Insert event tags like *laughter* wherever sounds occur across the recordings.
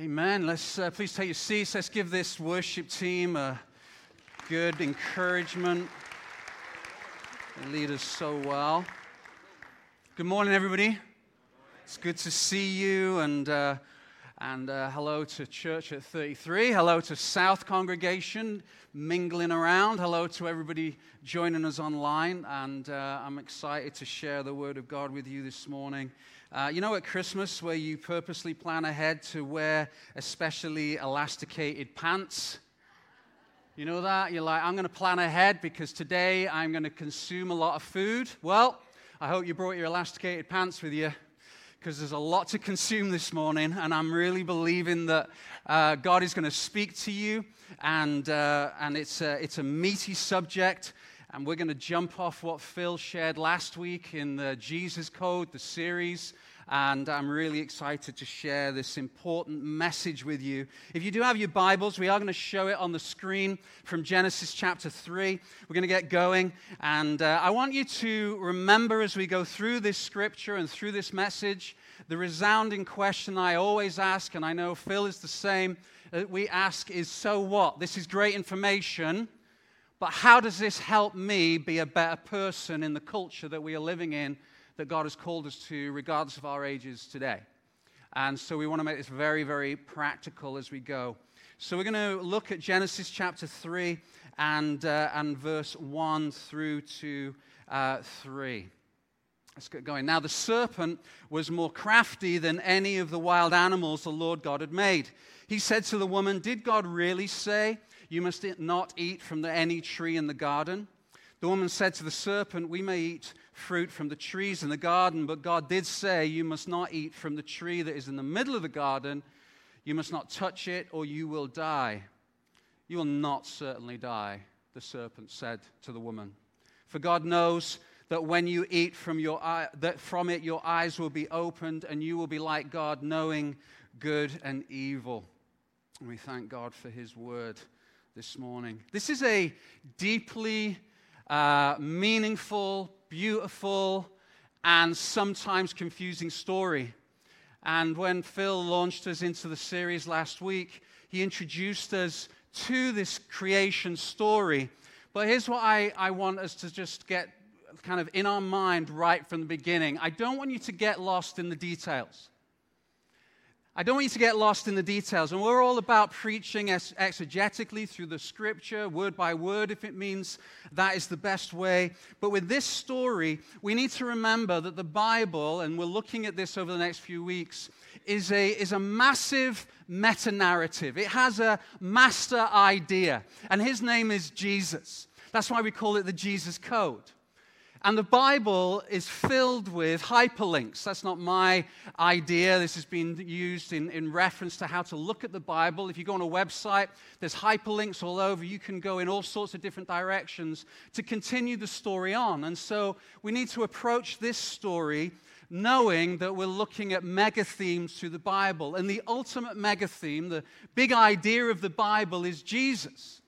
Amen. Let's uh, please take your seats. Let's give this worship team a good encouragement. They lead us so well. Good morning, everybody. It's good to see you, and uh, and uh, hello to Church at 33. Hello to South Congregation mingling around. Hello to everybody joining us online, and uh, I'm excited to share the Word of God with you this morning. Uh, you know, at Christmas, where you purposely plan ahead to wear especially elasticated pants. You know that? You're like, I'm going to plan ahead because today I'm going to consume a lot of food. Well, I hope you brought your elasticated pants with you because there's a lot to consume this morning, and I'm really believing that uh, God is going to speak to you, and, uh, and it's, a, it's a meaty subject. And we're going to jump off what Phil shared last week in the Jesus Code, the series. And I'm really excited to share this important message with you. If you do have your Bibles, we are going to show it on the screen from Genesis chapter 3. We're going to get going. And uh, I want you to remember as we go through this scripture and through this message, the resounding question I always ask, and I know Phil is the same, that we ask is so what? This is great information. But how does this help me be a better person in the culture that we are living in, that God has called us to, regardless of our ages today? And so we want to make this very, very practical as we go. So we're going to look at Genesis chapter 3 and, uh, and verse 1 through to uh, 3. Let's get going. Now, the serpent was more crafty than any of the wild animals the Lord God had made. He said to the woman, Did God really say, you must not eat from any tree in the garden. The woman said to the serpent, We may eat fruit from the trees in the garden, but God did say, You must not eat from the tree that is in the middle of the garden. You must not touch it, or you will die. You will not certainly die, the serpent said to the woman. For God knows that when you eat from, your eye, that from it, your eyes will be opened, and you will be like God, knowing good and evil. And we thank God for his word this morning. This is a deeply uh, meaningful, beautiful, and sometimes confusing story. And when Phil launched us into the series last week, he introduced us to this creation story. But here's what I, I want us to just get kind of in our mind right from the beginning. I don't want you to get lost in the details. I don't want you to get lost in the details. And we're all about preaching exegetically through the scripture, word by word, if it means that is the best way. But with this story, we need to remember that the Bible, and we're looking at this over the next few weeks, is a, is a massive meta narrative. It has a master idea, and his name is Jesus. That's why we call it the Jesus Code. And the Bible is filled with hyperlinks. That's not my idea. This has been used in, in reference to how to look at the Bible. If you go on a website, there's hyperlinks all over. You can go in all sorts of different directions to continue the story on. And so we need to approach this story knowing that we're looking at mega themes through the Bible. And the ultimate mega theme, the big idea of the Bible, is Jesus.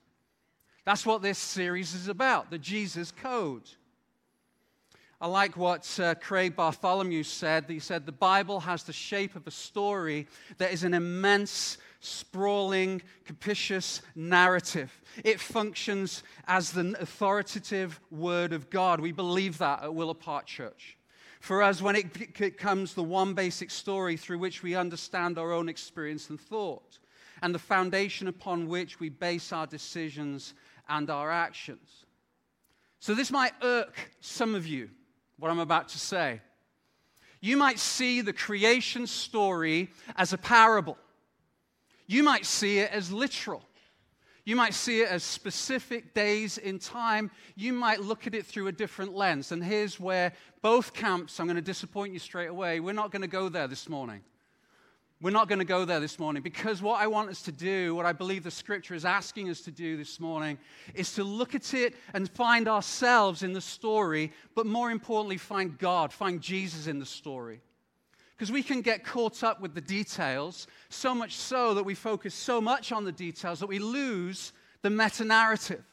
That's what this series is about the Jesus Code. I like what uh, Craig Bartholomew said. He said, The Bible has the shape of a story that is an immense, sprawling, capacious narrative. It functions as the authoritative Word of God. We believe that at Willow Park Church. For us, when it becomes the one basic story through which we understand our own experience and thought, and the foundation upon which we base our decisions and our actions. So, this might irk some of you what I'm about to say. You might see the creation story as a parable. You might see it as literal. You might see it as specific days in time. You might look at it through a different lens. And here's where both camps, I'm going to disappoint you straight away. We're not going to go there this morning. We're not going to go there this morning because what I want us to do, what I believe the scripture is asking us to do this morning, is to look at it and find ourselves in the story, but more importantly, find God, find Jesus in the story. Because we can get caught up with the details, so much so that we focus so much on the details that we lose the meta narrative.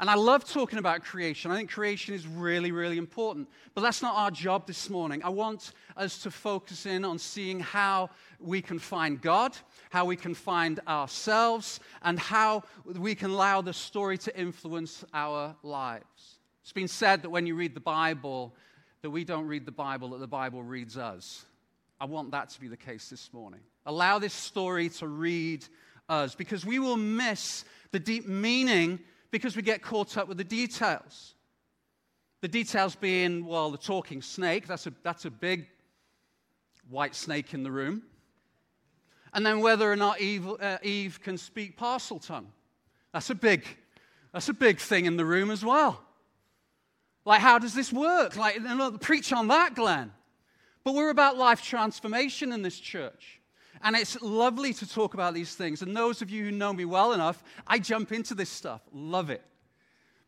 And I love talking about creation. I think creation is really, really important. But that's not our job this morning. I want us to focus in on seeing how we can find God, how we can find ourselves, and how we can allow the story to influence our lives. It's been said that when you read the Bible, that we don't read the Bible, that the Bible reads us. I want that to be the case this morning. Allow this story to read us because we will miss the deep meaning because we get caught up with the details. The details being, well, the talking snake, that's a, that's a big white snake in the room. And then whether or not Eve, uh, Eve can speak Parseltongue. That's a big, that's a big thing in the room as well. Like, how does this work? Like, preach on that, Glenn. But we're about life transformation in this church. And it's lovely to talk about these things. And those of you who know me well enough, I jump into this stuff. Love it.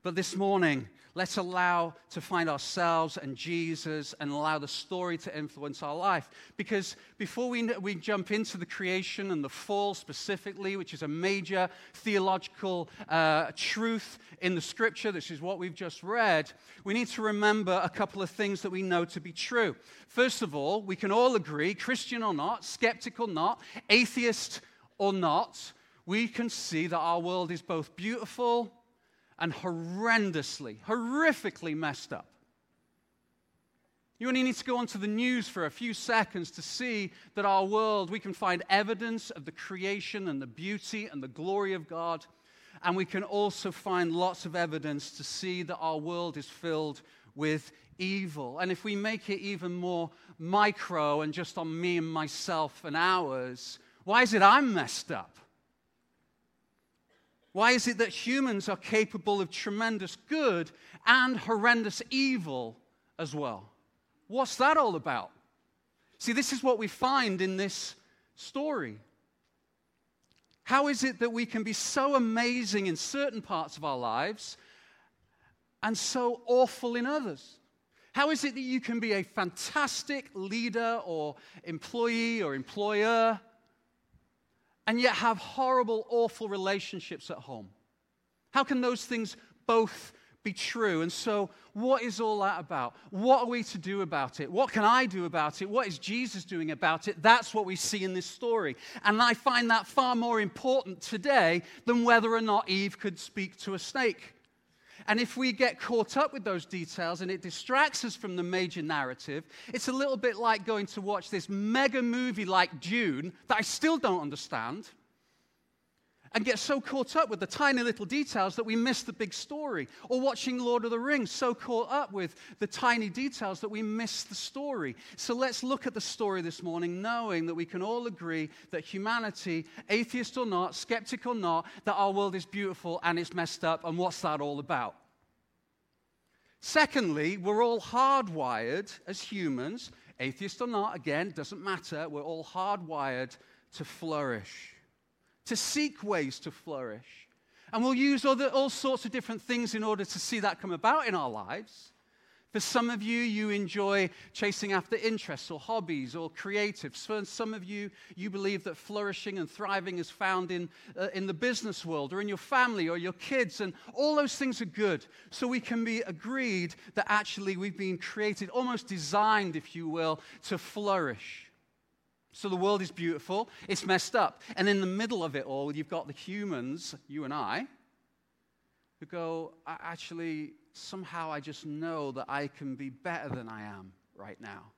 But this morning, let's allow to find ourselves and Jesus and allow the story to influence our life. Because before we, we jump into the creation and the fall specifically, which is a major theological uh, truth in the scripture, this is what we've just read, we need to remember a couple of things that we know to be true. First of all, we can all agree, Christian or not, skeptical or not, atheist or not, we can see that our world is both beautiful and horrendously, horrifically messed up. You only need to go onto the news for a few seconds to see that our world, we can find evidence of the creation and the beauty and the glory of God. And we can also find lots of evidence to see that our world is filled with evil. And if we make it even more micro and just on me and myself and ours, why is it I'm messed up? Why is it that humans are capable of tremendous good and horrendous evil as well? What's that all about? See, this is what we find in this story. How is it that we can be so amazing in certain parts of our lives and so awful in others? How is it that you can be a fantastic leader or employee or employer and yet have horrible, awful relationships at home? How can those things both be true? And so, what is all that about? What are we to do about it? What can I do about it? What is Jesus doing about it? That's what we see in this story. And I find that far more important today than whether or not Eve could speak to a snake. And if we get caught up with those details and it distracts us from the major narrative, it's a little bit like going to watch this mega movie like Dune that I still don't understand and get so caught up with the tiny little details that we miss the big story. Or watching Lord of the Rings, so caught up with the tiny details that we miss the story. So let's look at the story this morning, knowing that we can all agree that humanity, atheist or not, skeptic or not, that our world is beautiful and it's messed up. And what's that all about? Secondly, we're all hardwired as humans, atheist or not, again, doesn't matter, we're all hardwired to flourish to seek ways to flourish. And we'll use other, all sorts of different things in order to see that come about in our lives. For some of you, you enjoy chasing after interests or hobbies or creatives. For some of you, you believe that flourishing and thriving is found in, uh, in the business world or in your family or your kids. And all those things are good. So we can be agreed that actually we've been created, almost designed, if you will, to flourish. So the world is beautiful, it's messed up. And in the middle of it all, you've got the humans, you and I, who go, actually, somehow I just know that I can be better than I am right now.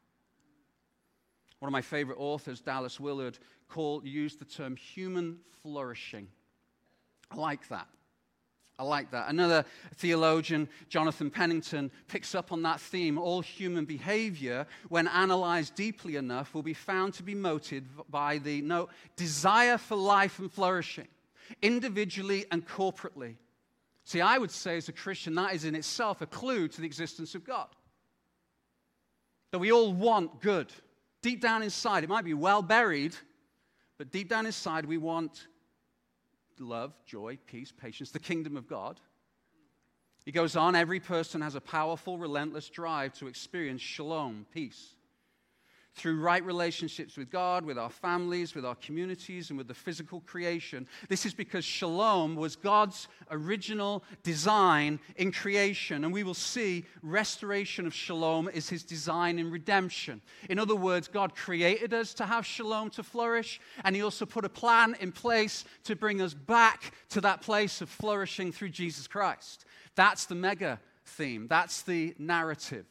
One of my favorite authors, Dallas Willard, called, used the term human flourishing. I like that. I like that. Another theologian, Jonathan Pennington, picks up on that theme. All human behavior, when analyzed deeply enough, will be found to be motivated by the no, desire for life and flourishing, individually and corporately. See, I would say as a Christian, that is in itself a clue to the existence of God. That we all want good. Deep down inside, it might be well buried, but deep down inside, we want love, joy, peace, patience, the kingdom of God. He goes on, every person has a powerful, relentless drive to experience shalom, peace. Through right relationships with God, with our families, with our communities, and with the physical creation. This is because shalom was God's original design in creation. And we will see restoration of shalom is his design in redemption. In other words, God created us to have shalom to flourish, and he also put a plan in place to bring us back to that place of flourishing through Jesus Christ. That's the mega theme, that's the narrative.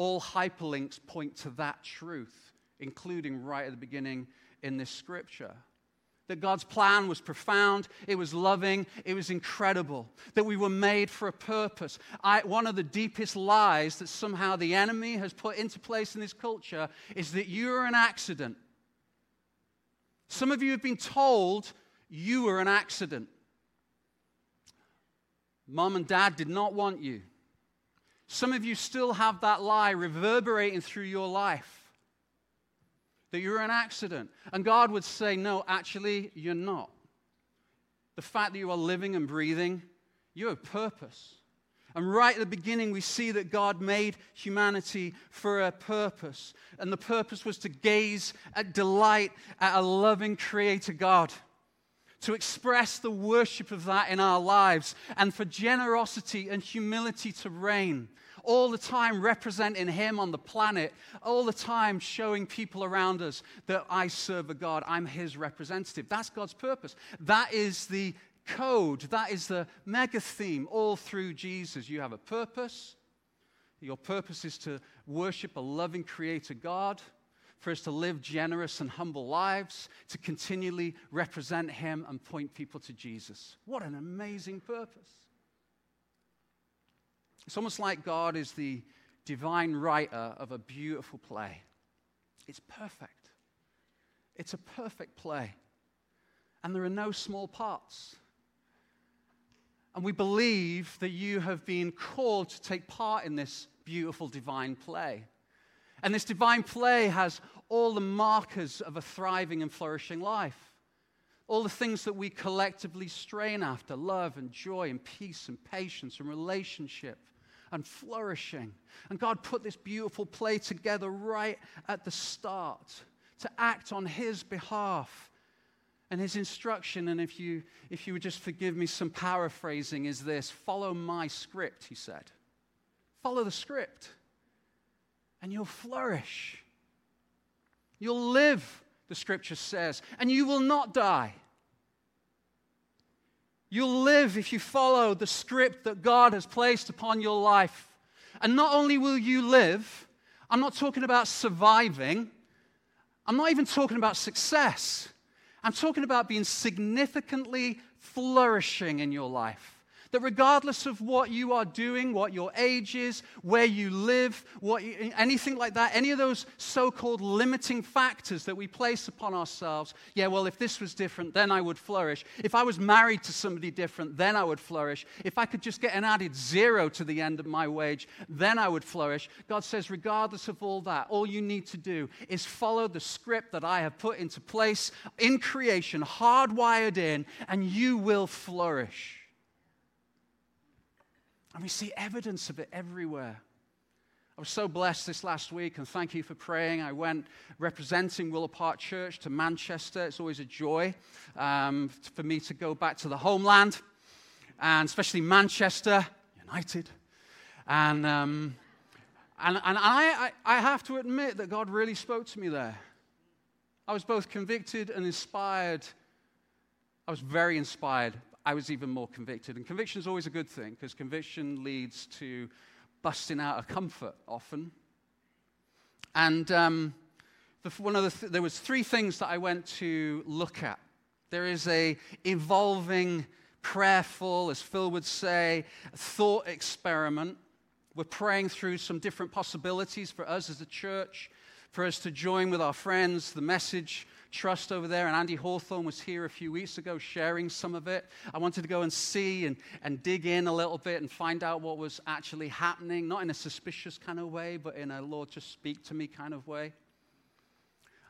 All hyperlinks point to that truth, including right at the beginning in this scripture. That God's plan was profound, it was loving, it was incredible, that we were made for a purpose. I, one of the deepest lies that somehow the enemy has put into place in this culture is that you are an accident. Some of you have been told you were an accident. Mom and dad did not want you. Some of you still have that lie reverberating through your life that you're an accident. And God would say, No, actually, you're not. The fact that you are living and breathing, you have purpose. And right at the beginning, we see that God made humanity for a purpose. And the purpose was to gaze at delight at a loving Creator God to express the worship of that in our lives, and for generosity and humility to reign. All the time representing Him on the planet, all the time showing people around us that I serve a God, I'm His representative. That's God's purpose. That is the code, that is the mega theme all through Jesus. You have a purpose. Your purpose is to worship a loving Creator God for us to live generous and humble lives, to continually represent Him and point people to Jesus. What an amazing purpose! It's almost like God is the divine writer of a beautiful play. It's perfect. It's a perfect play. And there are no small parts. And we believe that you have been called to take part in this beautiful divine play. And this divine play has all the markers of a thriving and flourishing life. All the things that we collectively strain after love and joy and peace and patience and relationship and flourishing. And God put this beautiful play together right at the start to act on His behalf. And His instruction, and if you, if you would just forgive me some paraphrasing, is this follow my script, He said. Follow the script and you'll flourish. You'll live, the scripture says, and you will not die. You'll live if you follow the script that God has placed upon your life. And not only will you live, I'm not talking about surviving, I'm not even talking about success. I'm talking about being significantly flourishing in your life. That regardless of what you are doing, what your age is, where you live, what you, anything like that, any of those so called limiting factors that we place upon ourselves, yeah, well, if this was different, then I would flourish. If I was married to somebody different, then I would flourish. If I could just get an added zero to the end of my wage, then I would flourish. God says, regardless of all that, all you need to do is follow the script that I have put into place in creation, hardwired in, and you will flourish. And we see evidence of it everywhere. I was so blessed this last week, and thank you for praying. I went representing Willow Park Church to Manchester. It's always a joy um, for me to go back to the homeland, and especially Manchester United. And, um, and, and I, I, I have to admit that God really spoke to me there. I was both convicted and inspired. I was very inspired I was even more convicted. And conviction is always a good thing because conviction leads to busting out of comfort often. And um, the, one of the th- there was three things that I went to look at. There is a evolving, prayerful, as Phil would say, thought experiment. We're praying through some different possibilities for us as a church, for us to join with our friends, the message Trust over there, and Andy Hawthorne was here a few weeks ago sharing some of it. I wanted to go and see and, and dig in a little bit and find out what was actually happening, not in a suspicious kind of way, but in a Lord, just speak to me kind of way.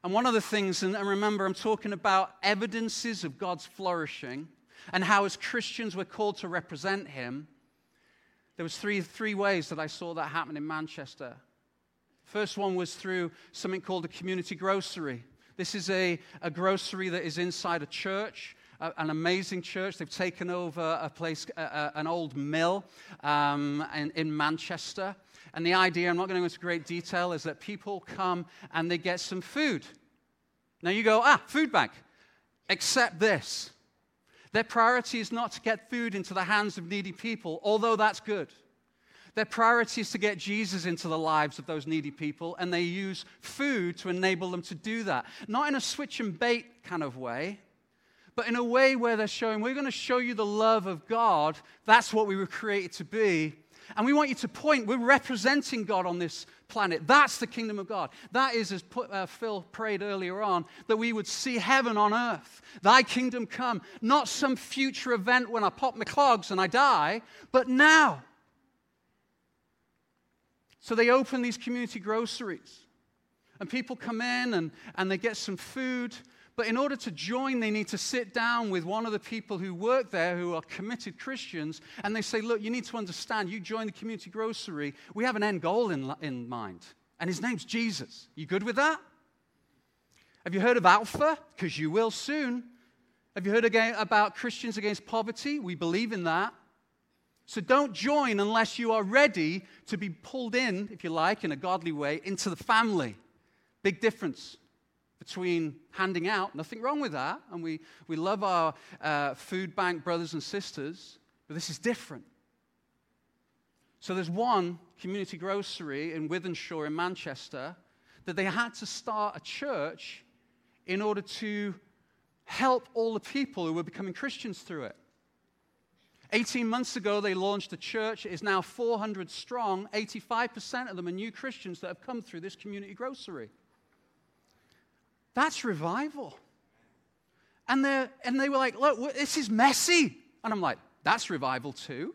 And one of the things, and remember, I'm talking about evidences of God's flourishing and how, as Christians, we're called to represent Him. There was three, three ways that I saw that happen in Manchester. First one was through something called a community grocery. This is a, a grocery that is inside a church an amazing church. They've taken over a place, an old mill um, in, in Manchester. And the idea, I'm not going to go into great detail, is that people come and they get some food. Now you go, ah, food bank. Accept this. Their priority is not to get food into the hands of needy people, although that's good. Their priority is to get Jesus into the lives of those needy people, and they use food to enable them to do that. Not in a switch and bait kind of way, but in a way where they're showing, we're going to show you the love of God. That's what we were created to be. And we want you to point, we're representing God on this planet. That's the kingdom of God. That is, as uh, Phil prayed earlier on, that we would see heaven on earth. Thy kingdom come. Not some future event when I pop my clogs and I die, but now. So they open these community groceries. And people come in and, and they get some food but in order to join, they need to sit down with one of the people who work there who are committed Christians, and they say, Look, you need to understand, you join the community grocery, we have an end goal in, in mind, and his name's Jesus. You good with that? Have you heard of Alpha? Because you will soon. Have you heard again about Christians Against Poverty? We believe in that. So don't join unless you are ready to be pulled in, if you like, in a godly way, into the family. Big difference between handing out, nothing wrong with that, and we, we love our uh, food bank brothers and sisters, but this is different. So there's one community grocery in Wythenshawe in Manchester that they had to start a church in order to help all the people who were becoming Christians through it. 18 months ago, they launched a church. It is now 400 strong. 85% of them are new Christians that have come through this community grocery. That's revival. And, and they were like, look, this is messy. And I'm like, that's revival too.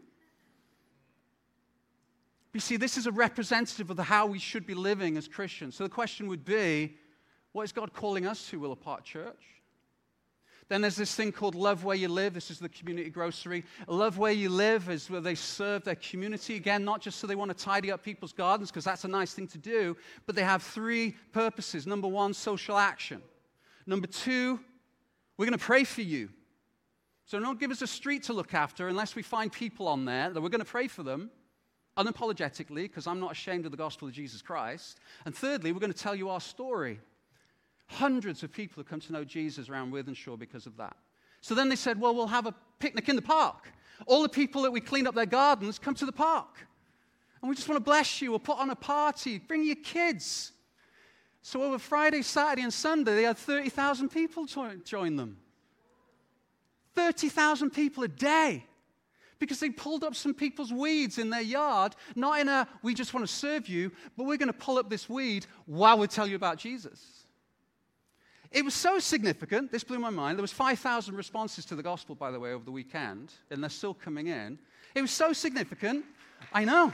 You see, this is a representative of how we should be living as Christians. So the question would be, what is God calling us to, Willow Park Church? Then there's this thing called Love Where You Live. This is the community grocery. Love Where You Live is where they serve their community. Again, not just so they want to tidy up people's gardens, because that's a nice thing to do, but they have three purposes. Number one, social action. Number two, we're going to pray for you. So don't give us a street to look after unless we find people on there that we're going to pray for them unapologetically, because I'm not ashamed of the gospel of Jesus Christ. And thirdly, we're going to tell you our story. Hundreds of people have come to know Jesus around Wythenshawe because of that. So then they said, well, we'll have a picnic in the park. All the people that we clean up their gardens come to the park. And we just want to bless you. We'll put on a party. Bring your kids. So over Friday, Saturday, and Sunday, they had 30,000 people join them. 30,000 people a day because they pulled up some people's weeds in their yard, not in a, we just want to serve you, but we're going to pull up this weed while we tell you about Jesus. It was so significant, this blew my mind. There was 5,000 responses to the gospel, by the way, over the weekend, and they're still coming in. It was so significant. I know.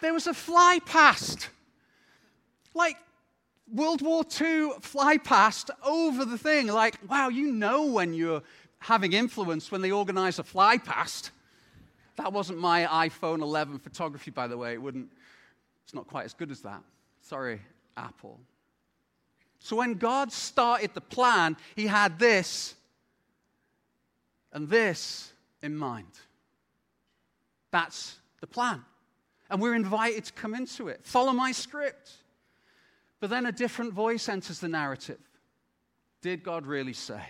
There was a fly past. Like World War II fly past over the thing. Like, wow, you know when you're having influence when they organize a fly past. That wasn't my iPhone 11 photography, by the way. It wouldn't, it's not quite as good as that. Sorry, apple. So when God started the plan, he had this and this in mind. That's the plan. And we're invited to come into it. Follow my script. But then a different voice enters the narrative. Did God really say?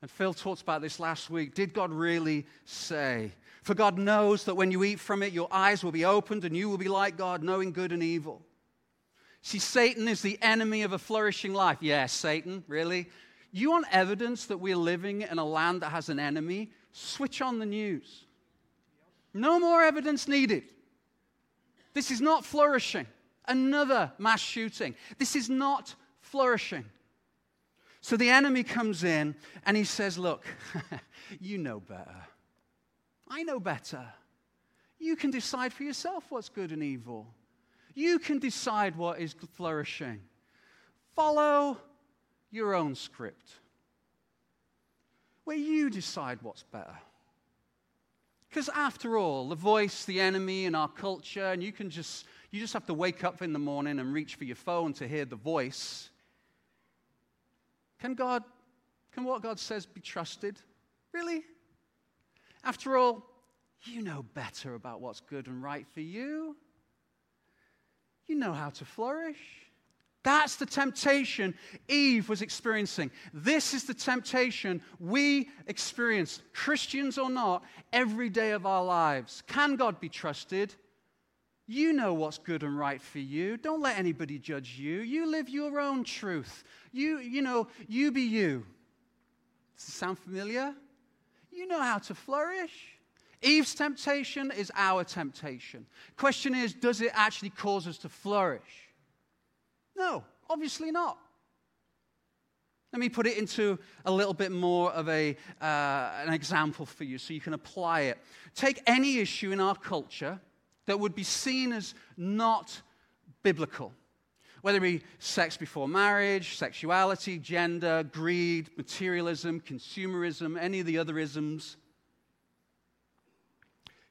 And Phil talked about this last week. Did God really say? For God knows that when you eat from it, your eyes will be opened and you will be like God, knowing good and evil. See, Satan is the enemy of a flourishing life. Yes, Satan, really? You want evidence that we're living in a land that has an enemy? Switch on the news. No more evidence needed. This is not flourishing. Another mass shooting. This is not flourishing. So the enemy comes in and he says, Look, *laughs* you know better. I know better. You can decide for yourself what's good and evil. You can decide what is flourishing. Follow your own script, where you decide what's better. Because after all, the voice, the enemy in our culture, and you can just you just have to wake up in the morning and reach for your phone to hear the voice. Can God, can what God says be trusted? Really? After all, you know better about what's good and right for you. You know how to flourish. That's the temptation Eve was experiencing. This is the temptation we experience, Christians or not, every day of our lives. Can God be trusted? You know what's good and right for you. Don't let anybody judge you. You live your own truth. You, you know, you be you. Does it sound familiar? You know how to flourish. Eve's temptation is our temptation. Question is, does it actually cause us to flourish? No, obviously not. Let me put it into a little bit more of a, uh, an example for you so you can apply it. Take any issue in our culture that would be seen as not biblical. Whether it be sex before marriage, sexuality, gender, greed, materialism, consumerism, any of the other isms.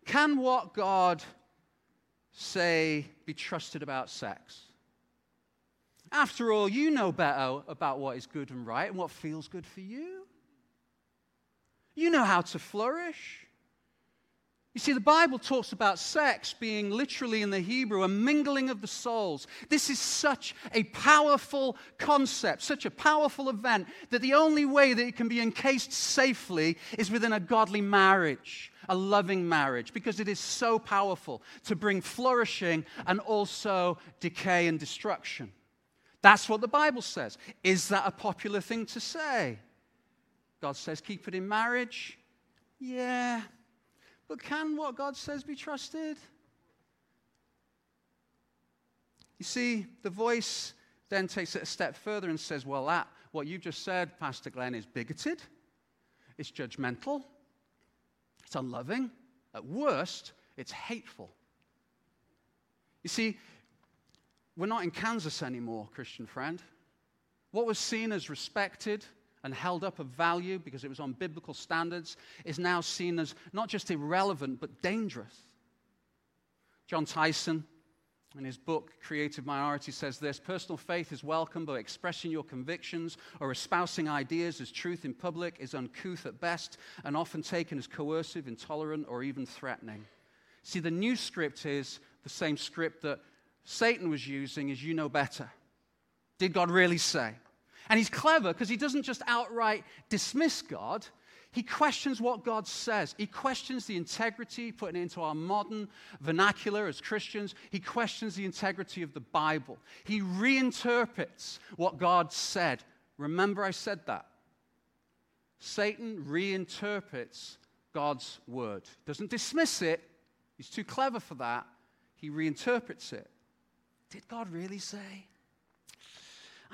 Can what God say be trusted about sex? After all, you know better about what is good and right and what feels good for you. You know how to flourish. You see, the Bible talks about sex being literally in the Hebrew a mingling of the souls. This is such a powerful concept, such a powerful event, that the only way that it can be encased safely is within a godly marriage, a loving marriage, because it is so powerful to bring flourishing and also decay and destruction. That's what the Bible says. Is that a popular thing to say? God says, keep it in marriage. Yeah, but can what God says be trusted? You see, the voice then takes it a step further and says, Well, that, what you just said, Pastor Glenn, is bigoted, it's judgmental, it's unloving, at worst, it's hateful. You see, we're not in Kansas anymore, Christian friend. What was seen as respected, and held up of value because it was on biblical standards is now seen as not just irrelevant, but dangerous. Jon Tyson, in his book Creative Minority, says this Personal faith is welcome, but expressing your convictions or espousing ideas as truth in public is uncouth at best and often taken as coercive, intolerant, or even threatening. See, the new script is the same script that Satan was using as you know better. Did God really say? And he's clever because he doesn't just outright dismiss God, he questions what God says. He questions the integrity, putting it into our modern vernacular as Christians. He questions the integrity of the Bible. He reinterprets what God said. Remember, I said that. Satan reinterprets God's word. Doesn't dismiss it, he's too clever for that. He reinterprets it. Did God really say?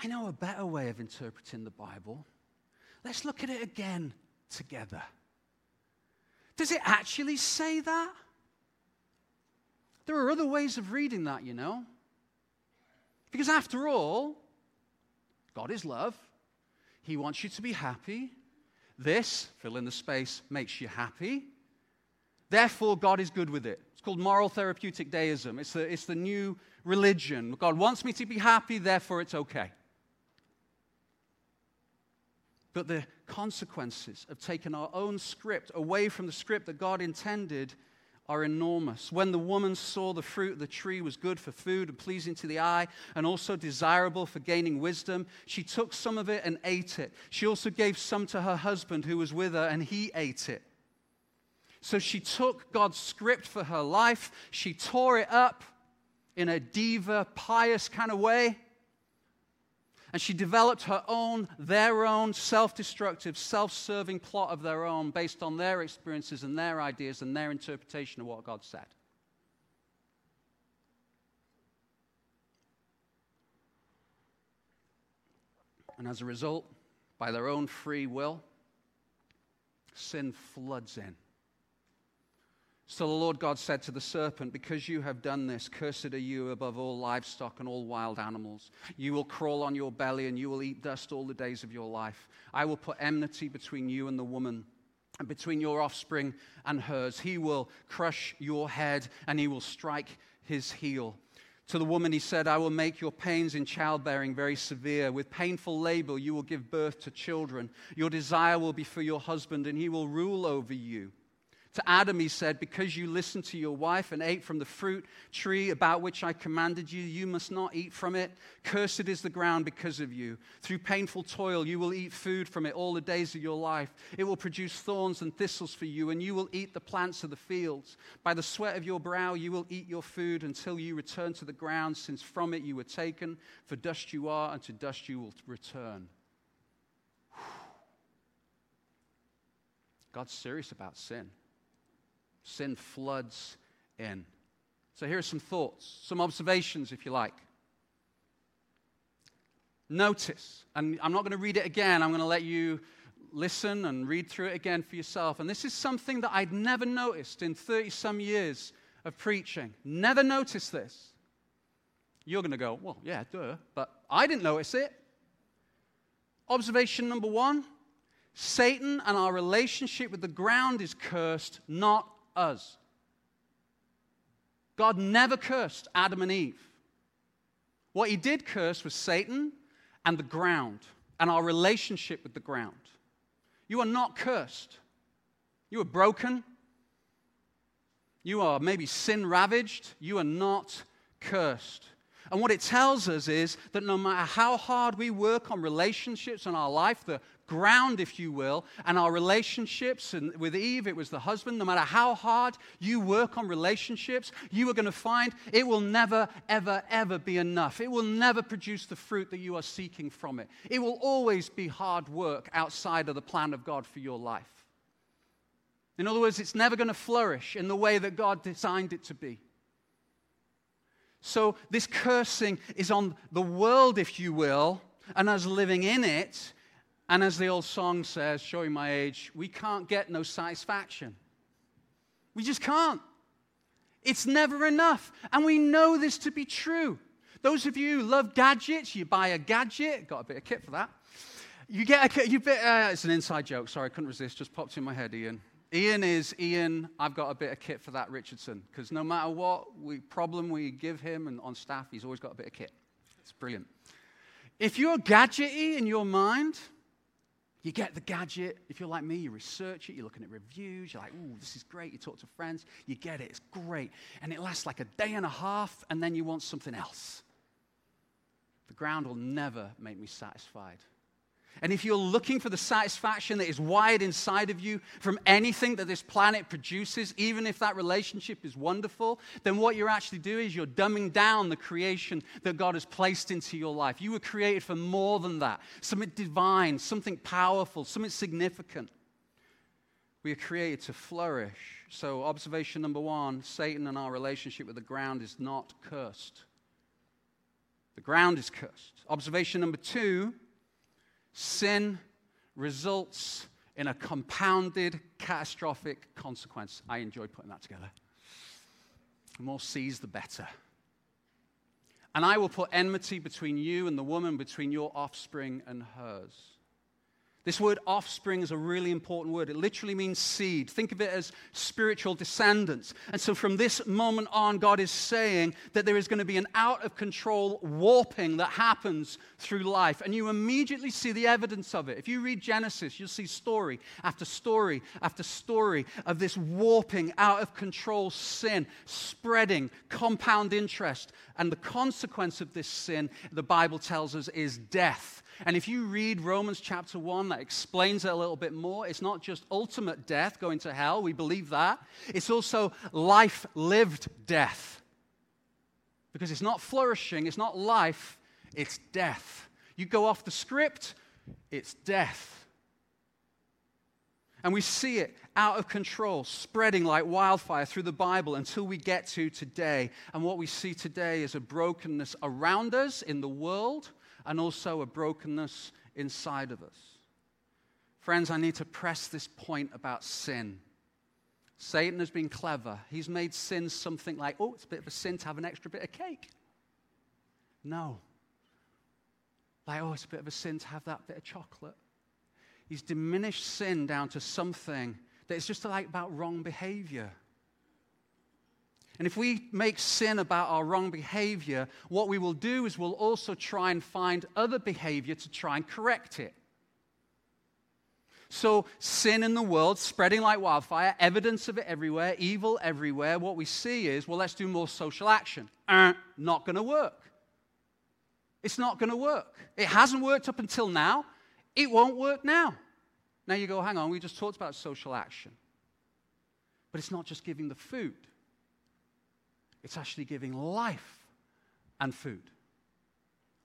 I know a better way of interpreting the Bible. Let's look at it again together. Does it actually say that? There are other ways of reading that, you know. Because after all, God is love. He wants you to be happy. This, fill in the space, makes you happy. Therefore, God is good with it. It's called moral therapeutic deism. It's the, it's the new religion. God wants me to be happy, therefore, it's okay. But the consequences of taking our own script away from the script that God intended are enormous. When the woman saw the fruit of the tree was good for food and pleasing to the eye and also desirable for gaining wisdom, she took some of it and ate it. She also gave some to her husband who was with her, and he ate it. So she took God's script for her life, she tore it up in a diva, pious kind of way, and she developed her own, their own self destructive, self serving plot of their own based on their experiences and their ideas and their interpretation of what God said. And as a result, by their own free will, sin floods in. So the Lord God said to the serpent, Because you have done this, cursed are you above all livestock and all wild animals. You will crawl on your belly and you will eat dust all the days of your life. I will put enmity between you and the woman, and between your offspring and hers. He will crush your head and he will strike his heel. To the woman, he said, I will make your pains in childbearing very severe. With painful labor, you will give birth to children. Your desire will be for your husband, and he will rule over you. To Adam, he said, Because you listened to your wife and ate from the fruit tree about which I commanded you, you must not eat from it. Cursed is the ground because of you. Through painful toil, you will eat food from it all the days of your life. It will produce thorns and thistles for you, and you will eat the plants of the fields. By the sweat of your brow, you will eat your food until you return to the ground, since from it you were taken. For dust you are, and to dust you will return. God's serious about sin sin floods in. So here are some thoughts, some observations, if you like. Notice, and I'm not going to read it again, I'm going to let you listen and read through it again for yourself. And this is something that I'd never noticed in 30 some years of preaching. Never noticed this. You're going to go, well, yeah, duh, but I didn't notice it. Observation number one Satan and our relationship with the ground is cursed, not us. God never cursed Adam and Eve. What he did curse was Satan and the ground and our relationship with the ground. You are not cursed. You are broken. You are maybe sin ravaged. You are not cursed. And what it tells us is that no matter how hard we work on relationships in our life, the ground, if you will, and our relationships. And with Eve, it was the husband. No matter how hard you work on relationships, you are going to find it will never, ever, ever be enough. It will never produce the fruit that you are seeking from it. It will always be hard work outside of the plan of God for your life. In other words, it's never going to flourish in the way that God designed it to be. So, this cursing is on the world, if you will, and us living in it and as the old song says, showing my age, we can't get no satisfaction. We just can't. It's never enough. And we know this to be true. Those of you who love gadgets, you buy a gadget, got a bit of kit for that. You get a you bit, uh, it's an inside joke, sorry, I couldn't resist, just popped in my head, Ian. Ian is Ian, I've got a bit of kit for that Richardson, because no matter what we, problem we give him and on staff, he's always got a bit of kit. It's brilliant. If you're gadgety in your mind, you get the gadget. If you're like me, you research it, you're looking at reviews, you're like, ooh, this is great. You talk to friends, you get it, it's great. And it lasts like a day and a half, and then you want something else. The ground will never make me satisfied. And if you're looking for the satisfaction that is wired inside of you from anything that this planet produces, even if that relationship is wonderful, then what you're actually doing is you're dumbing down the creation that God has placed into your life. You were created for more than that something divine, something powerful, something significant. We are created to flourish. So, observation number one Satan and our relationship with the ground is not cursed. The ground is cursed. Observation number two sin results in a compounded catastrophic consequence. I enjoy putting that together. The more C's, the better. And I will put enmity between you and the woman, between your offspring and hers. This word offspring is a really important word. It literally means seed. Think of it as spiritual descendants. And so from this moment on, God is saying that there is going to be an out of control warping that happens through life. And you immediately see the evidence of it. If you read Genesis, you'll see story after story after story of this warping, out of control sin spreading, compound interest. And the consequence of this sin, the Bible tells us, is death. And if you read Romans chapter 1, that explains it a little bit more. It's not just ultimate death, going to hell, we believe that. It's also life lived death. Because it's not flourishing, it's not life, it's death. You go off the script, it's death. And we see it out of control, spreading like wildfire through the Bible until we get to today. And what we see today is a brokenness around us in the world and also a brokenness inside of us. Friends, I need to press this point about sin. Satan has been clever. He's made sin something like, oh, it's a bit of a sin to have an extra bit of cake. No. Like, oh, it's a bit of a sin to have that bit of chocolate. he's diminished sin down to something that is just like about wrong behavior. And if we make sin about our wrong behavior, what we will do is we'll also try and find other behavior to try and correct it. So, sin in the world, spreading like wildfire, evidence of it everywhere, evil everywhere. What we see is, well, let's do more social action. Uh, not going to work. It's not going to work. It hasn't worked up until now. It won't work now. Now you go, hang on, we just talked about social action. But it's not just giving the food, it's actually giving life and food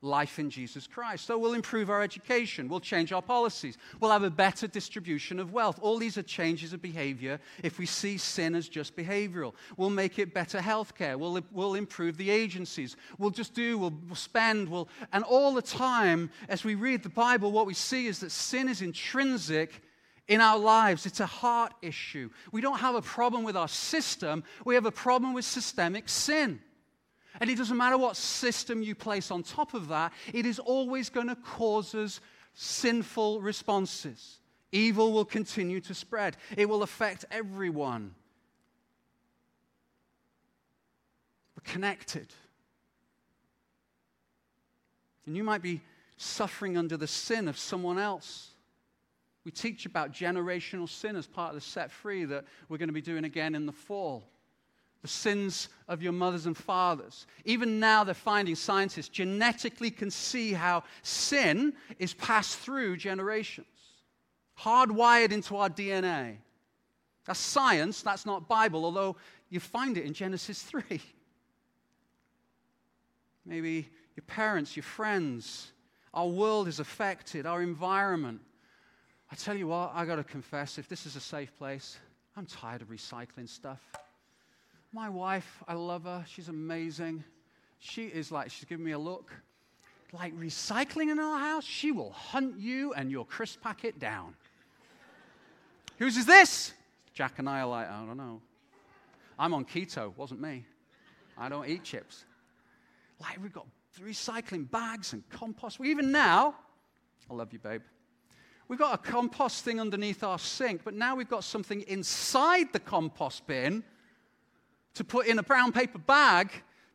life in Jesus Christ. So we'll improve our education, we'll change our policies, we'll have a better distribution of wealth. All these are changes of behavior if we see sin as just behavioral. We'll make it better healthcare, we'll, we'll improve the agencies, we'll just do, we'll, we'll spend, we'll, and all the time as we read the Bible, what we see is that sin is intrinsic in our lives. It's a heart issue. We don't have a problem with our system, we have a problem with systemic sin. And it doesn't matter what system you place on top of that, it is always going to cause us sinful responses. Evil will continue to spread, it will affect everyone. We're connected. And you might be suffering under the sin of someone else. We teach about generational sin as part of the set free that we're going to be doing again in the fall the sins of your mothers and fathers. Even now, they're finding scientists genetically can see how sin is passed through generations, hardwired into our DNA. That's science, that's not Bible, although you find it in Genesis *laughs* 3. Maybe your parents, your friends, our world is affected, our environment. I tell you what, I got to confess, if this is a safe place, I'm tired of recycling stuff. My wife, I love her. She's amazing. She is like, she's giving me a look. Like recycling in our house, she will hunt you and your crisp packet down. Whose is this? Jack and I are like, I don't know. I'm on keto, wasn't me. I don't eat chips. Like we've got recycling bags and compost. We even now, I love you, babe. We've got a compost thing underneath our sink, but now we've got something inside the compost bin to put in a brown paper bag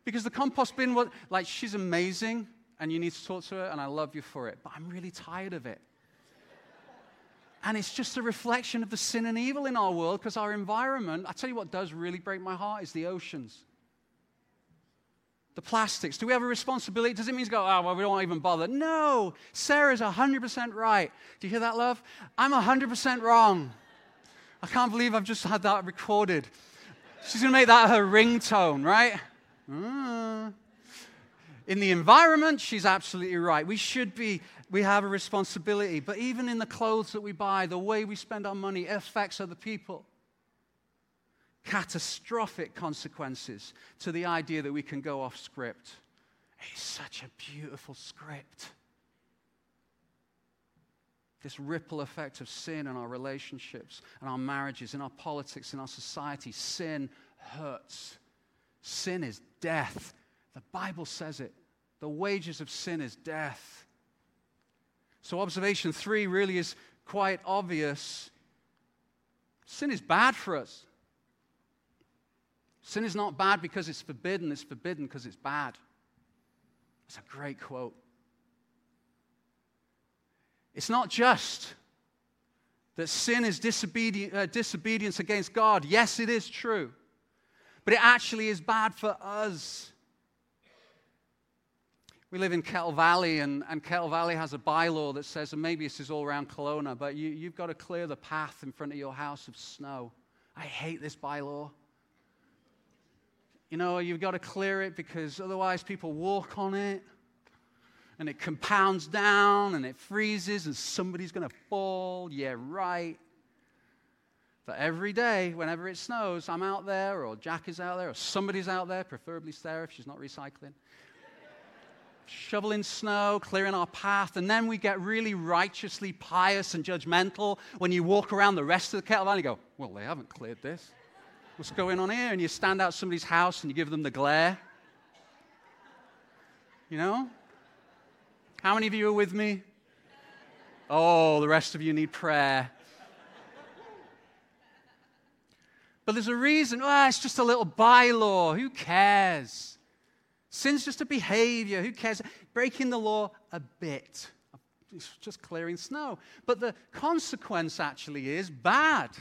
because the compost bin was like, she's amazing and you need to talk to her and I love you for it, but I'm really tired of it. And it's just a reflection of the sin and evil in our world because our environment, I tell you what does really break my heart is the oceans. The plastics. Do we have a responsibility? Does it mean to go, oh, well, we don't even bother? No. Sarah's 100% right. Do you hear that, love? I'm 100% wrong. I can't believe I've just had that recorded. She's going to make that her ringtone, right? Mm. In the environment, she's absolutely right. We should be, we have a responsibility. But even in the clothes that we buy, the way we spend our money affects other people. Catastrophic consequences to the idea that we can go off script. It's such a beautiful script this ripple effect of sin in our relationships and our marriages, in our politics, in our society. Sin hurts. Sin is death. The Bible says it. The wages of sin is death. So, observation three really is quite obvious. Sin is bad for us. Sin is not bad because it's forbidden, it's forbidden because it's bad. It's a great quote. It's not just that sin is uh, disobedience against God. Yes, it is true. But it actually is bad for us. We live in Kettle Valley, and, and Kettle Valley has a bylaw that says, and maybe this is all around Kelowna, but you, you've got to clear the path in front of your house of snow. I hate this bylaw. You know, you've got to clear it because otherwise people walk on it and it compounds down and it freezes and somebody's going to fall. Yeah, right. But every day, whenever it snows, I'm out there, or Jack is out there, or somebody's out there, preferably Sarah if she's not recycling, shoveling snow, clearing our path, and then we get really righteously pious and judgmental when you walk around the rest of the kettle and you go, Well, they haven't cleared this. What's going on here? And you stand out somebody's house and you give them the glare. You know? How many of you are with me? Oh, the rest of you need prayer. But there's a reason. Oh, it's just a little bylaw. Who cares? Sin's just a behavior. Who cares? Breaking the law a bit. It's just clearing snow. But the consequence actually is bad.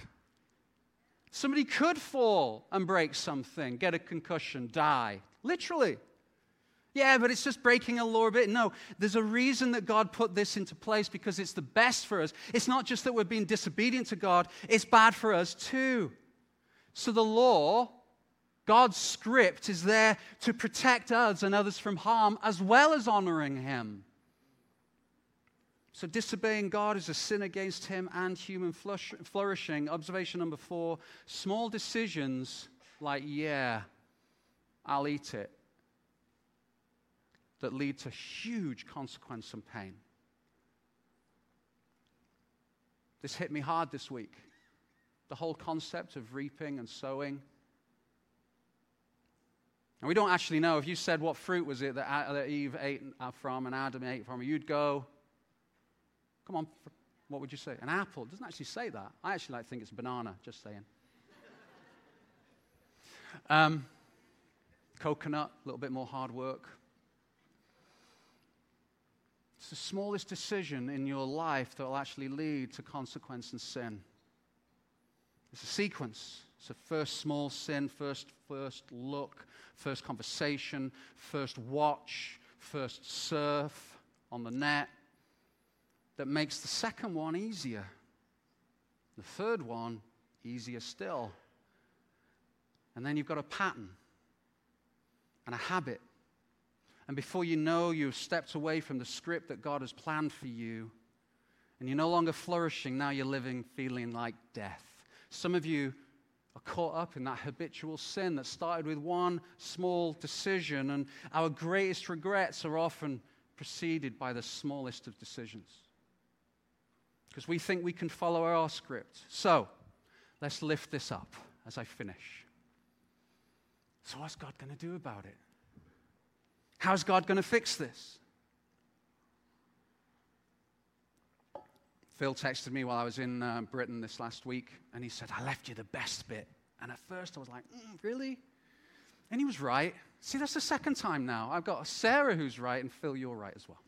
Somebody could fall and break something, get a concussion, die. Literally. Yeah, but it's just breaking a law a bit. No, there's a reason that God put this into place because it's the best for us. It's not just that we're being disobedient to God, it's bad for us too. So the law, God's script, is there to protect us and others from harm as well as honoring Him. So, disobeying God is a sin against Him and human flourishing. Observation number four small decisions like, yeah, I'll eat it, that lead to huge consequence and pain. This hit me hard this week. The whole concept of reaping and sowing. And we don't actually know. If you said what fruit was it that Eve ate uh, from and Adam ate from, you'd go, Come on, what would you say? An apple. It doesn't actually say that. I actually like think it's banana, just saying. Um, coconut, a little bit more hard work. It's the smallest decision in your life that will actually lead to consequence and sin. It's a sequence. It's a first small sin, first first look, first conversation, first watch, first surf on the net, that makes the second one easier. The third one, easier still. And then you've got a pattern and a habit. And before you know, you've stepped away from the script that God has planned for you. And you're no longer flourishing. Now you're living feeling like death. Some of you are caught up in that habitual sin that started with one small decision. And our greatest regrets are often preceded by the smallest of decisions because we think we can follow our script. So, let's lift this up as I finish. So, what's God going to do about it? How's God going to fix this? Phil texted me while I was in uh, Britain this last week, and he said, I left you the best bit. And at first I was like, mm, really? And he was right. See, that's the second time now. I've got Sarah who's right, and Phil, you're right as well.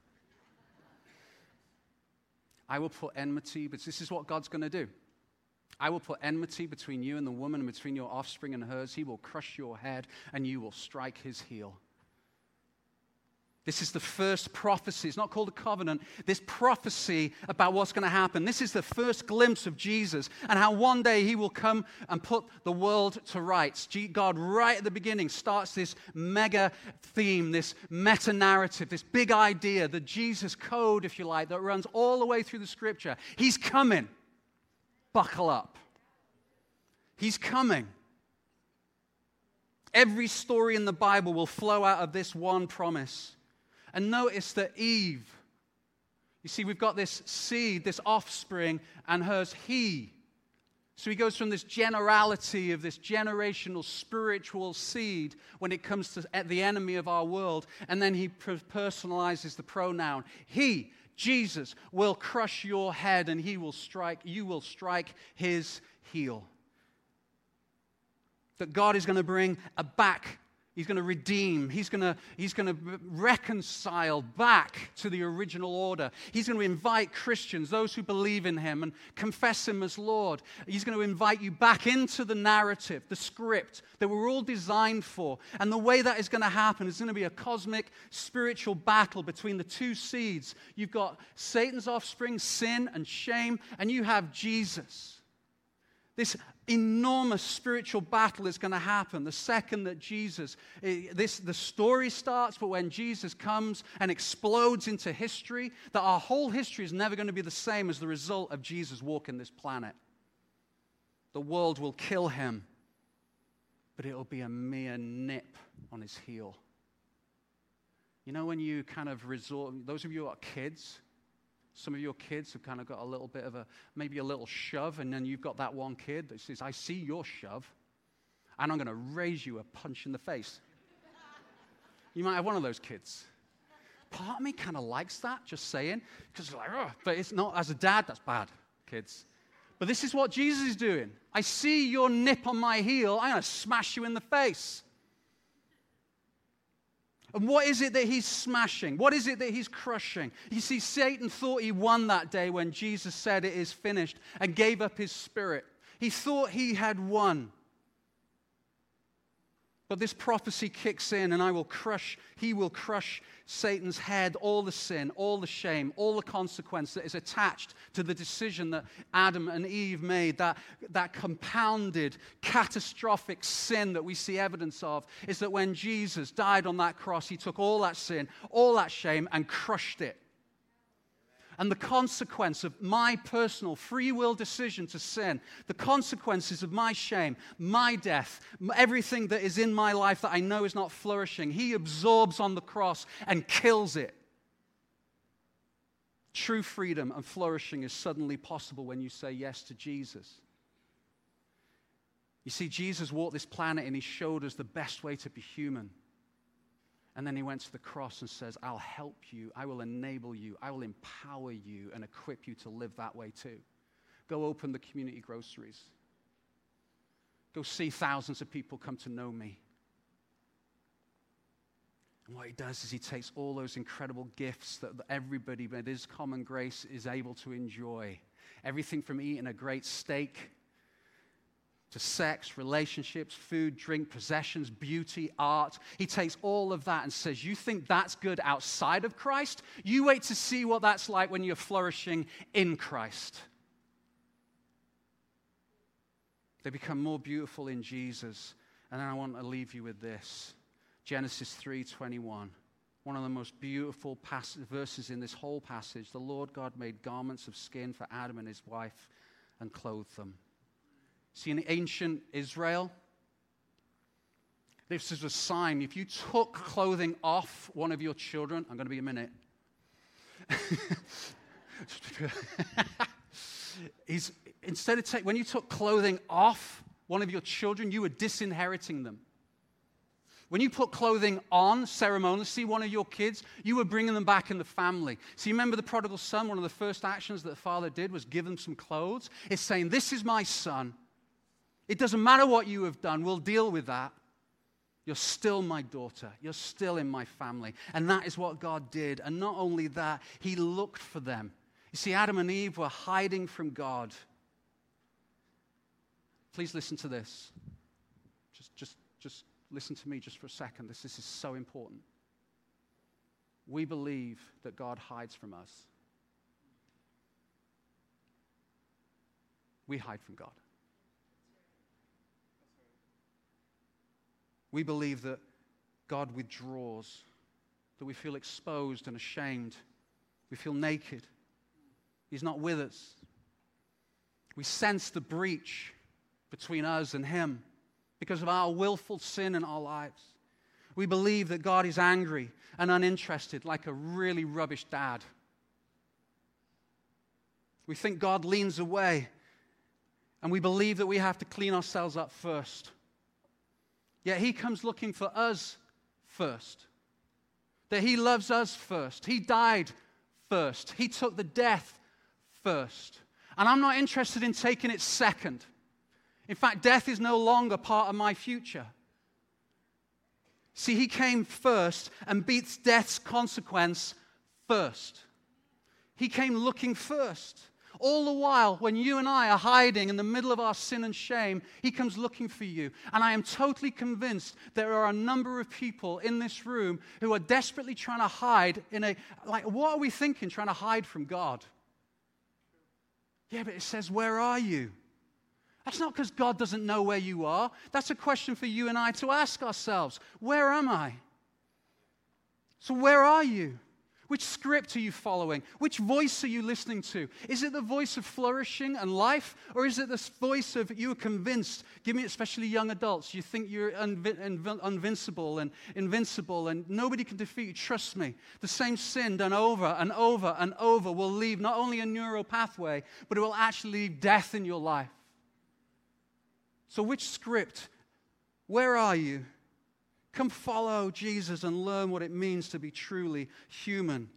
I will put enmity, but this is what God's going to do. I will put enmity between you and the woman and between your offspring and hers. He will crush your head and you will strike his heel. This is the first prophecy. It's not called a covenant. This prophecy about what's going to happen. This is the first glimpse of Jesus and how one day he will come and put the world to rights. God, right at the beginning, starts this mega theme, this meta narrative, this big idea, the Jesus code, if you like, that runs all the way through the scripture. He's coming. Buckle up. He's coming. Every story in the Bible will flow out of this one promise. And notice that Eve, you see, we've got this seed, this offspring, and hers he. So he goes from this generality of this generational spiritual seed when it comes to the enemy of our world, and then he personalizes the pronoun. He, Jesus, will crush your head and he will strike, you will strike his heel. That God is going to bring a back He's going to redeem. He's going to, he's going to reconcile back to the original order. He's going to invite Christians, those who believe in him and confess him as Lord. He's going to invite you back into the narrative, the script that we're all designed for. And the way that is going to happen is going to be a cosmic spiritual battle between the two seeds. You've got Satan's offspring, sin and shame, and you have Jesus. This enormous spiritual battle is going to happen the second that Jesus, eh, this, the story starts, but when Jesus comes and explodes into history, that our whole history is never going to be the same as the result of Jesus walking this planet. The world will kill him, but it'll be a mere nip on his heel. You know, when you kind of resort, those of you who are kids, some of your kids have kind of got a little bit of a, maybe a little shove, and then you've got that one kid that says, I see your shove, and I'm going to raise you a punch in the face. you might have one of those kids. part of me kind of likes that, just saying, because like, oh, but it's not, as a dad, that's bad, kids. But this is what Jesus is doing. I see your nip on my heel, I'm going to smash you in the face. And what is it that he's smashing? What is it that he's crushing? You see, Satan thought he won that day when Jesus said, It is finished, and gave up his spirit. He thought he had won. But this prophecy kicks in, and I will crush, he will crush Satan's head, all the sin, all the shame, all the consequence that is attached to the decision that Adam and Eve made, that, that compounded, catastrophic sin that we see evidence of, is that when Jesus died on that cross, he took all that sin, all that shame, and crushed it and the consequence of my personal free will decision to sin, the consequences of my shame, my death, everything that is in my life that I know is not flourishing, he absorbs on the cross and kills it. True freedom and flourishing is suddenly possible when you say yes to Jesus. You see, Jesus walked this planet and he showed us the best way to be human. And then he went to the cross and says, I'll help you, I will enable you, I will empower you and equip you to live that way too. Go open the community groceries. Go see thousands of people come to know me. And what he does is he takes all those incredible gifts that everybody, that is common grace, is able to enjoy. Everything from eating a great steak to sex, relationships, food, drink, possessions, beauty, art. He takes all of that and says, You think that's good outside of Christ? You wait to see what that's like when you're flourishing in Christ. They become more beautiful in Jesus. And then I want to leave you with this Genesis 3:21. One of the most beautiful verses in this whole passage. The Lord God made garments of skin for Adam and his wife and clothed them. See, in ancient Israel, this is a sign. If you took clothing off one of your children, I'm going to be a minute. *laughs* He's, instead of take, when you took clothing off one of your children, you were disinheriting them. When you put clothing on ceremoniously one of your kids, you were bringing them back in the family. So you remember the prodigal son? One of the first actions that the father did was give them some clothes. It's saying, This is my son. It doesn't matter what you have done, we'll deal with that. You're still my daughter. You're still in my family. And that is what God did. And not only that, He looked for them. You see, Adam and Eve were hiding from God. Please listen to this. Just, just, just listen to me just for a second. This, this is so important. We believe that God hides from us. We hide from God. We believe that God withdraws, that we feel exposed and ashamed. We feel naked. He's not with us. We sense the breach between us and Him because of our willful sin in our lives. We believe that God is angry and uninterested, like a really rubbish dad. We think God leans away, and we believe that we have to clean ourselves up first. Yet he comes looking for us first. That he loves us first. He died first. He took the death first. And I'm not interested in taking it second. In fact, death is no longer part of my future. See, he came first and beats death's consequence first. He came looking first. All the while, when you and I are hiding in the middle of our sin and shame, He comes looking for you. And I am totally convinced there are a number of people in this room who are desperately trying to hide in a, like, what are we thinking, trying to hide from God? Yeah, but it says, Where are you? That's not because God doesn't know where you are. That's a question for you and I to ask ourselves Where am I? So, where are you? Which script are you following? Which voice are you listening to? Is it the voice of flourishing and life, or is it the voice of you are convinced? Give me, especially young adults, you think you're invincible and invincible and nobody can defeat you. Trust me, the same sin done over and over and over will leave not only a neural pathway, but it will actually leave death in your life. So, which script? Where are you? Come follow Jesus and learn what it means to be truly human.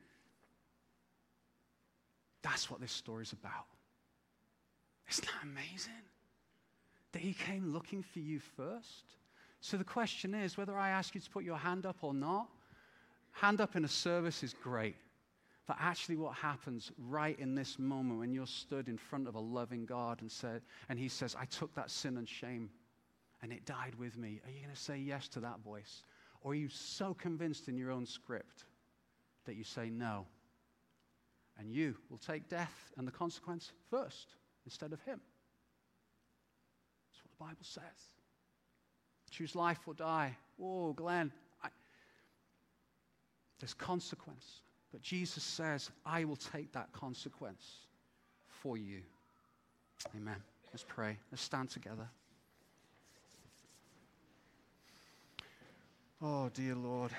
That's what this story is about. Isn't that amazing? That he came looking for you first. So the question is whether I ask you to put your hand up or not, hand up in a service is great. But actually, what happens right in this moment when you're stood in front of a loving God and, said, and He says, I took that sin and shame and it died with me, are you going to say yes to that voice? Or are you so convinced in your own script that you say no? And you will take death and the consequence first instead of Him. That's what the Bible says. Choose life or die. Oh, Glenn, I... there's consequence. But Jesus says, I will take that consequence for you. Amen. Let's pray. Let's stand together. Oh, dear Lord.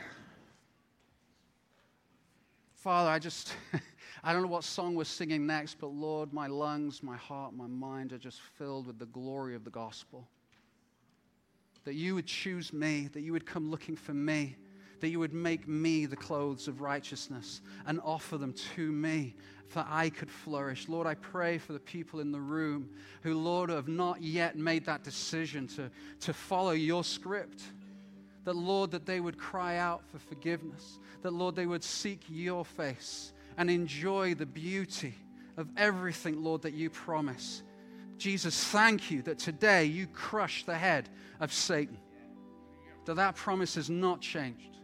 Father, I just, *laughs* I don't know what song we're singing next, but Lord, my lungs, my heart, my mind are just filled with the glory of the gospel. That you would choose me, that you would come looking for me that you would make me the clothes of righteousness and offer them to me for I could flourish. Lord, I pray for the people in the room who, Lord, have not yet made that decision to, to follow your script. That, Lord, that they would cry out for forgiveness. That, Lord, they would seek your face and enjoy the beauty of everything, Lord, that you promise. Jesus, thank you that today you crush the head of Satan. That that promise has not changed.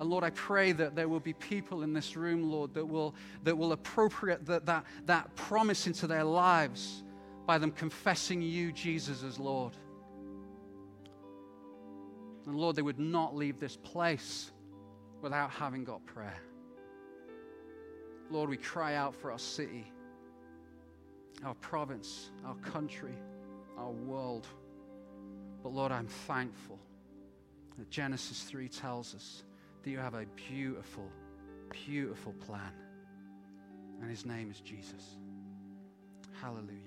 And Lord, I pray that there will be people in this room, Lord, that will, that will appropriate that, that, that promise into their lives by them confessing you, Jesus, as Lord. And Lord, they would not leave this place without having got prayer. Lord, we cry out for our city, our province, our country, our world. But Lord, I'm thankful that Genesis 3 tells us that you have a beautiful, beautiful plan. And his name is Jesus. Hallelujah.